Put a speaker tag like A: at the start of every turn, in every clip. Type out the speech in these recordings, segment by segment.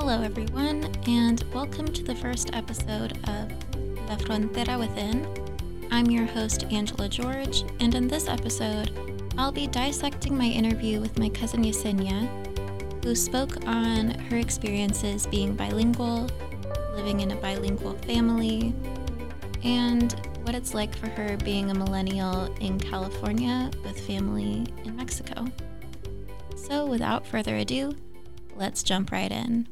A: Hello, everyone, and welcome to the first episode of La Frontera Within. I'm your host, Angela George, and in this episode, I'll be dissecting my interview with my cousin Yesenia, who spoke on her experiences being bilingual, living in a bilingual family, and what it's like for her being a millennial in California with family in Mexico. So, without further ado, let's jump right in.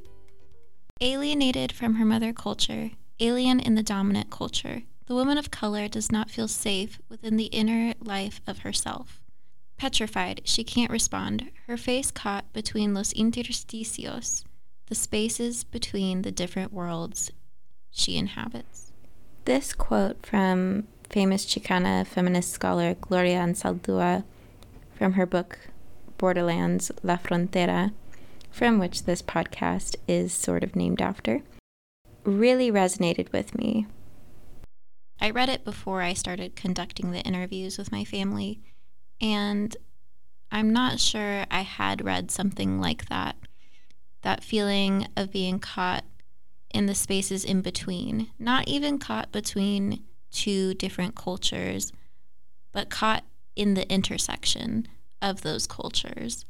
A: Alienated from her mother culture, alien in the dominant culture, the woman of color does not feel safe within the inner life of herself. Petrified, she can't respond, her face caught between los intersticios, the spaces between the different worlds she inhabits. This quote from famous Chicana feminist scholar Gloria Anzaldúa from her book Borderlands La Frontera from which this podcast is sort of named after, really resonated with me. I read it before I started conducting the interviews with my family, and I'm not sure I had read something like that. That feeling of being caught in the spaces in between, not even caught between two different cultures, but caught in the intersection of those cultures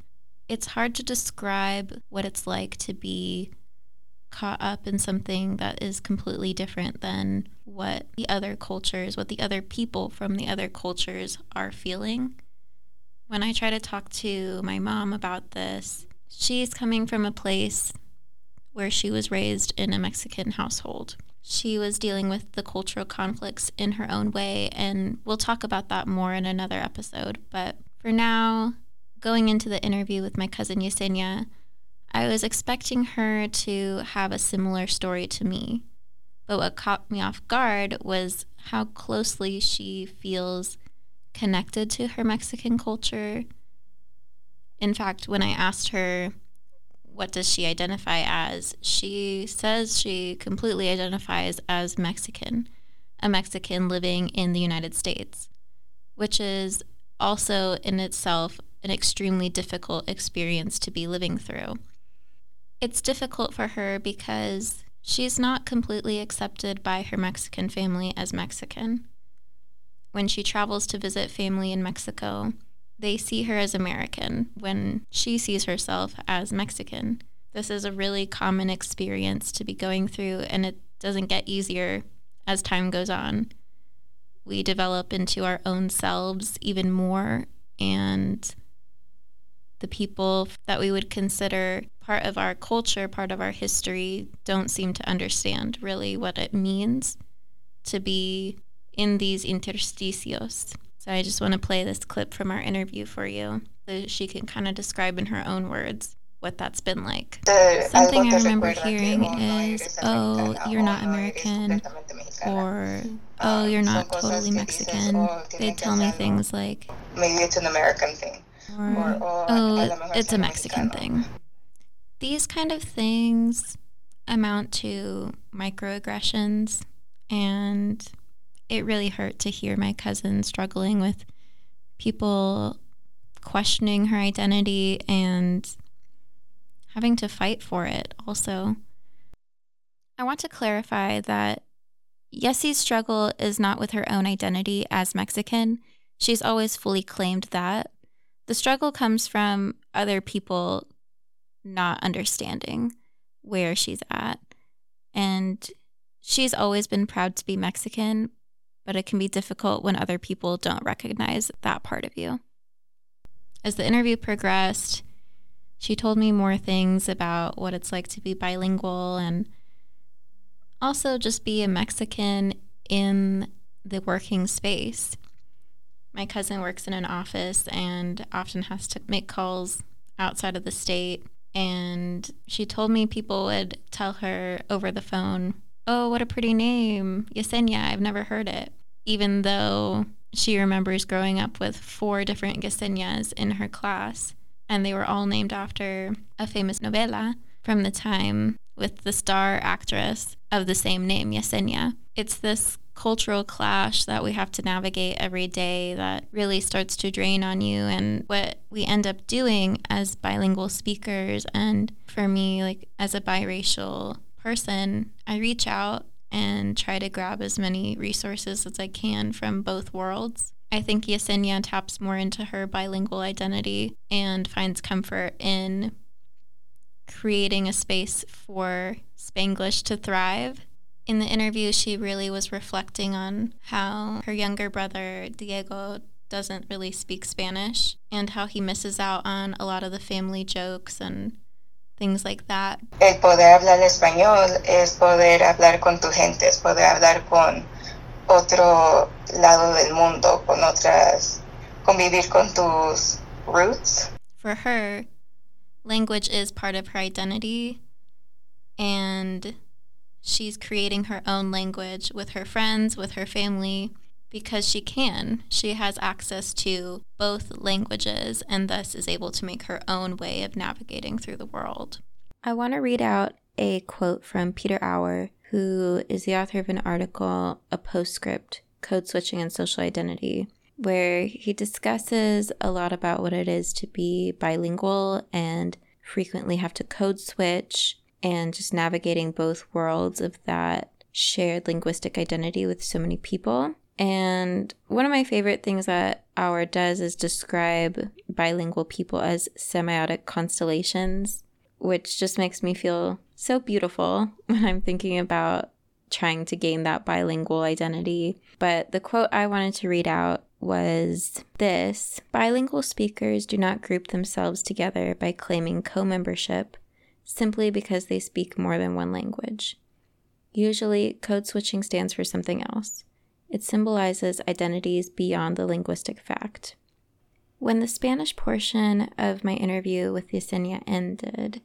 A: it's hard to describe what it's like to be caught up in something that is completely different than what the other cultures, what the other people from the other cultures are feeling. When I try to talk to my mom about this, she's coming from a place where she was raised in a Mexican household. She was dealing with the cultural conflicts in her own way, and we'll talk about that more in another episode. But for now, going into the interview with my cousin Yesenia, I was expecting her to have a similar story to me. But what caught me off guard was how closely she feels connected to her Mexican culture. In fact, when I asked her what does she identify as, she says she completely identifies as Mexican, a Mexican living in the United States, which is also in itself an extremely difficult experience to be living through. It's difficult for her because she's not completely accepted by her Mexican family as Mexican. When she travels to visit family in Mexico, they see her as American when she sees herself as Mexican. This is a really common experience to be going through, and it doesn't get easier as time goes on. We develop into our own selves even more, and the people that we would consider part of our culture, part of our history, don't seem to understand really what it means to be in these intersticios. So I just want to play this clip from our interview for you so she can kind of describe in her own words what that's been like. Something I remember hearing is, oh, oh, you're not American, or oh, you're not totally Mexican. They'd tell me things like,
B: maybe it's an American thing
A: or, oh, it's a Mexican thing. These kind of things amount to microaggressions, and it really hurt to hear my cousin struggling with people questioning her identity and having to fight for it also. I want to clarify that Yessie's struggle is not with her own identity as Mexican. She's always fully claimed that, the struggle comes from other people not understanding where she's at. And she's always been proud to be Mexican, but it can be difficult when other people don't recognize that part of you. As the interview progressed, she told me more things about what it's like to be bilingual and also just be a Mexican in the working space. My cousin works in an office and often has to make calls outside of the state. And she told me people would tell her over the phone, Oh, what a pretty name, Yesenia. I've never heard it. Even though she remembers growing up with four different Yesenias in her class, and they were all named after a famous novela from the time with the star actress of the same name, Yesenia. It's this cultural clash that we have to navigate every day that really starts to drain on you and what we end up doing as bilingual speakers and for me like as a biracial person I reach out and try to grab as many resources as I can from both worlds. I think Yesenia taps more into her bilingual identity and finds comfort in creating a space for Spanglish to thrive. In the interview, she really was reflecting on how her younger brother, Diego, doesn't really speak Spanish and how he misses out on a lot of the family jokes and things like that.
B: El poder hablar español es poder hablar con tu gente, es poder hablar con otro lado del mundo, con otras, convivir con tus roots.
A: For her, language is part of her identity and she's creating her own language with her friends, with her family, because she can. She has access to both languages and thus is able to make her own way of navigating through the world. I want to read out a quote from Peter Auer, who is the author of an article, A Postscript Code Switching and Social Identity, where he discusses a lot about what it is to be bilingual and frequently have to code switch and just navigating both worlds of that shared linguistic identity with so many people. And one of my favorite things that Auer does is describe bilingual people as semiotic constellations, which just makes me feel so beautiful when I'm thinking about trying to gain that bilingual identity. But the quote I wanted to read out was this Bilingual speakers do not group themselves together by claiming co membership simply because they speak more than one language. Usually, code switching stands for something else. It symbolizes identities beyond the linguistic fact. When the Spanish portion of my interview with Yesenia ended,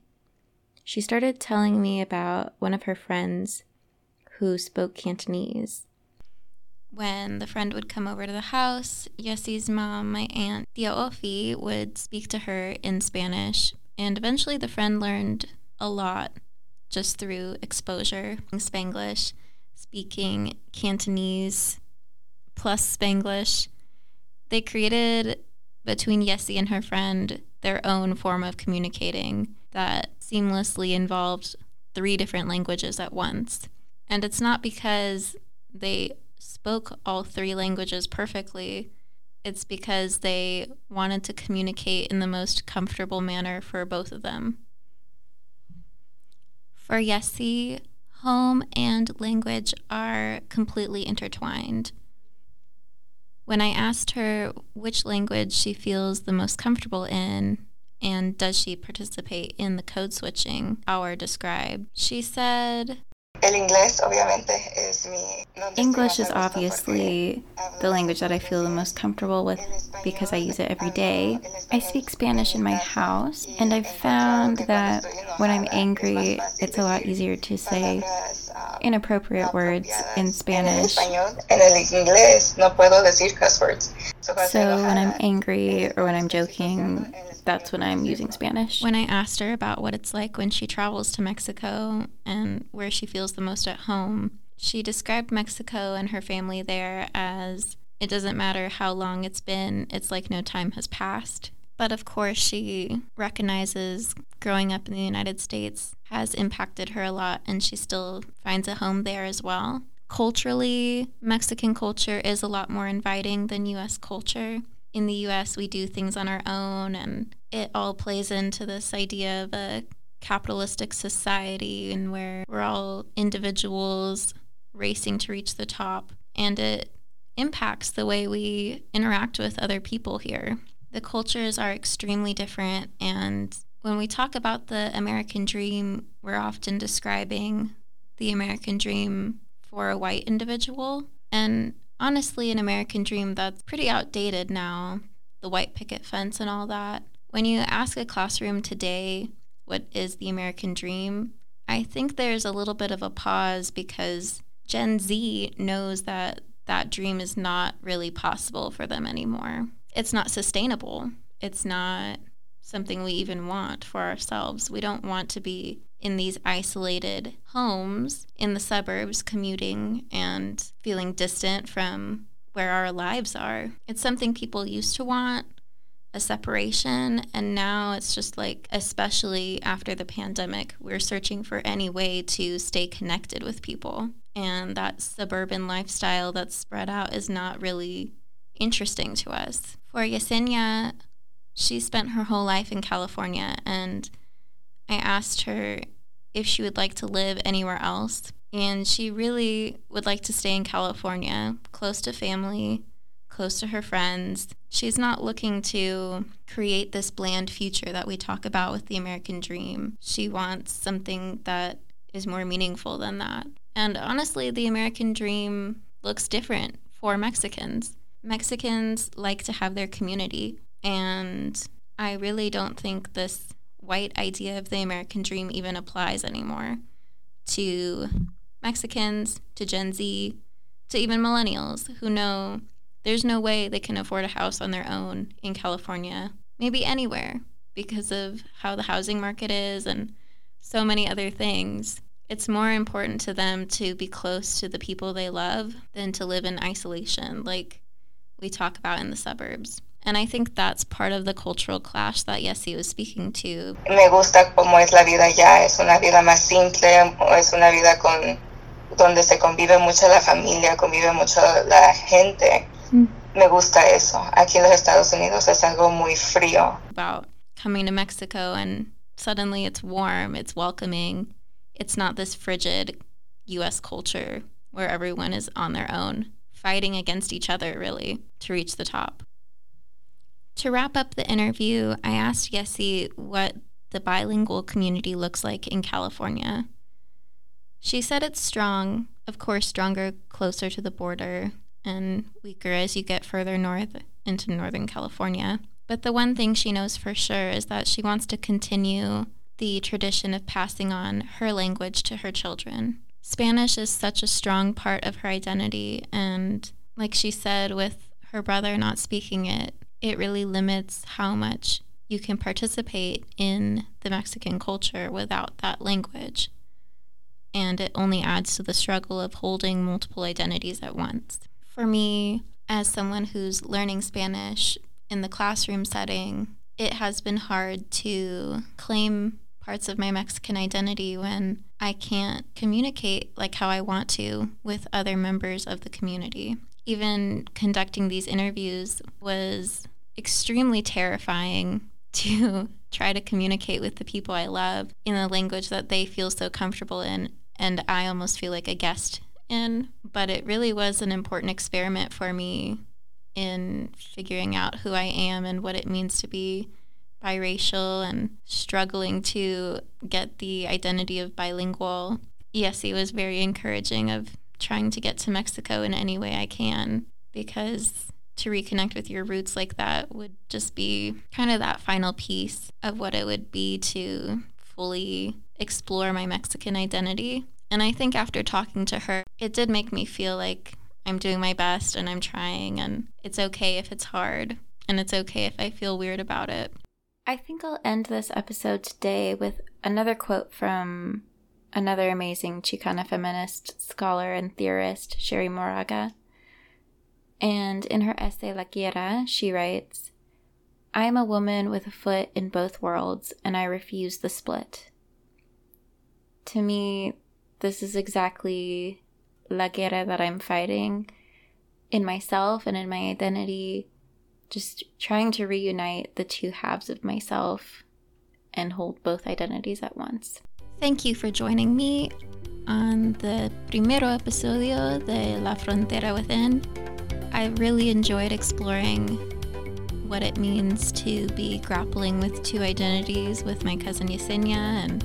A: she started telling me about one of her friends who spoke Cantonese. When the friend would come over to the house, Yessi's mom, my aunt, Tia Ofi, would speak to her in Spanish, and eventually the friend learned a lot just through exposure. In Spanglish, speaking Cantonese plus Spanglish. They created between Yessi and her friend their own form of communicating that seamlessly involved three different languages at once. And it's not because they spoke all three languages perfectly. It's because they wanted to communicate in the most comfortable manner for both of them. For Yessi, home and language are completely intertwined. When I asked her which language she feels the most comfortable in, and does she participate in the code switching Auer described, she said
B: El inglés, obviamente, es mi.
A: English is obviously the language that I feel the most comfortable with because I use it every day. I speak Spanish in my house, and I've found that when I'm angry, it's a lot easier to say inappropriate words in Spanish. So when I'm angry or when I'm joking, that's when I'm using Spanish. When I asked her about what it's like when she travels to Mexico and where she feels the most at home, she described Mexico and her family there as it doesn't matter how long it's been, it's like no time has passed. But of course, she recognizes growing up in the United States has impacted her a lot, and she still finds a home there as well. Culturally, Mexican culture is a lot more inviting than US culture in the US, we do things on our own, and it all plays into this idea of a capitalistic society and where we're all individuals racing to reach the top. And it impacts the way we interact with other people here. The cultures are extremely different. And when we talk about the American dream, we're often describing the American dream for a white individual. And honestly an American dream that's pretty outdated now, the white picket fence and all that. When you ask a classroom today what is the American dream, I think there's a little bit of a pause because Gen Z knows that that dream is not really possible for them anymore. It's not sustainable. It's not something we even want for ourselves. We don't want to be in these isolated homes in the suburbs, commuting and feeling distant from where our lives are. It's something people used to want a separation. And now it's just like, especially after the pandemic, we're searching for any way to stay connected with people. And that suburban lifestyle that's spread out is not really interesting to us. For Yesenia, she spent her whole life in California, and I asked her if she would like to live anywhere else. And she really would like to stay in California, close to family, close to her friends. She's not looking to create this bland future that we talk about with the American dream. She wants something that is more meaningful than that. And honestly, the American dream looks different for Mexicans. Mexicans like to have their community, and I really don't think this white idea of the American dream even applies anymore to Mexicans, to Gen Z, to even millennials who know there's no way they can afford a house on their own in California, maybe anywhere, because of how the housing market is and so many other things. It's more important to them to be close to the people they love than to live in isolation, like we talk about in the suburbs. And I think that's part of the cultural clash that Yessi was speaking to.
B: Me gusta cómo es la vida ya, es una vida más simple, es una vida con donde se convive mucho la familia, convive mucho la gente. Mm. Me gusta eso. Aquí en los Estados Unidos es algo muy frío.
A: About coming to Mexico and suddenly it's warm, it's welcoming. It's not this frigid US culture where everyone is on their own, fighting against each other really to reach the top. To wrap up the interview, I asked Yessi what the bilingual community looks like in California. She said it's strong, of course, stronger closer to the border, and weaker as you get further north into Northern California. But the one thing she knows for sure is that she wants to continue the tradition of passing on her language to her children. Spanish is such a strong part of her identity, and like she said, with her brother not speaking it, it really limits how much you can participate in the Mexican culture without that language. And it only adds to the struggle of holding multiple identities at once for me, as someone who's learning Spanish in the classroom setting, it has been hard to claim parts of my Mexican identity when I can't communicate like how I want to with other members of the community. Even conducting these interviews was extremely terrifying to try to communicate with the people I love in a language that they feel so comfortable in and I almost feel like a guest in, but it really was an important experiment for me in figuring out who I am and what it means to be biracial and struggling to get the identity of bilingual. Yessi was very encouraging of trying to get to Mexico in any way I can because to reconnect with your roots like that would just be kind of that final piece of what it would be to fully explore my Mexican identity. And I think after talking to her, it did make me feel like I'm doing my best and I'm trying, and it's okay if it's hard, and it's okay if I feel weird about it. I think I'll end this episode today with another quote from another amazing Chicana feminist scholar and theorist, Cherríe Moraga. And in her essay La Güera, she writes I am a woman with a foot in both worlds, and I refuse the split. To me, this is exactly la guerra that I'm fighting in myself and in my identity. Just trying to reunite the two halves of myself and hold both identities at once. Thank you for joining me on the primero episodio de La Frontera Within. I really enjoyed exploring what it means to be grappling with two identities with my cousin Yesenia, and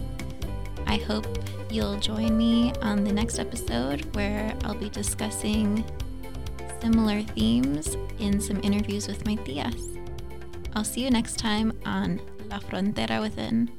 A: I hope you'll join me on the next episode where I'll be discussing similar themes in some interviews with my tias. I'll see you next time on La Frontera Within.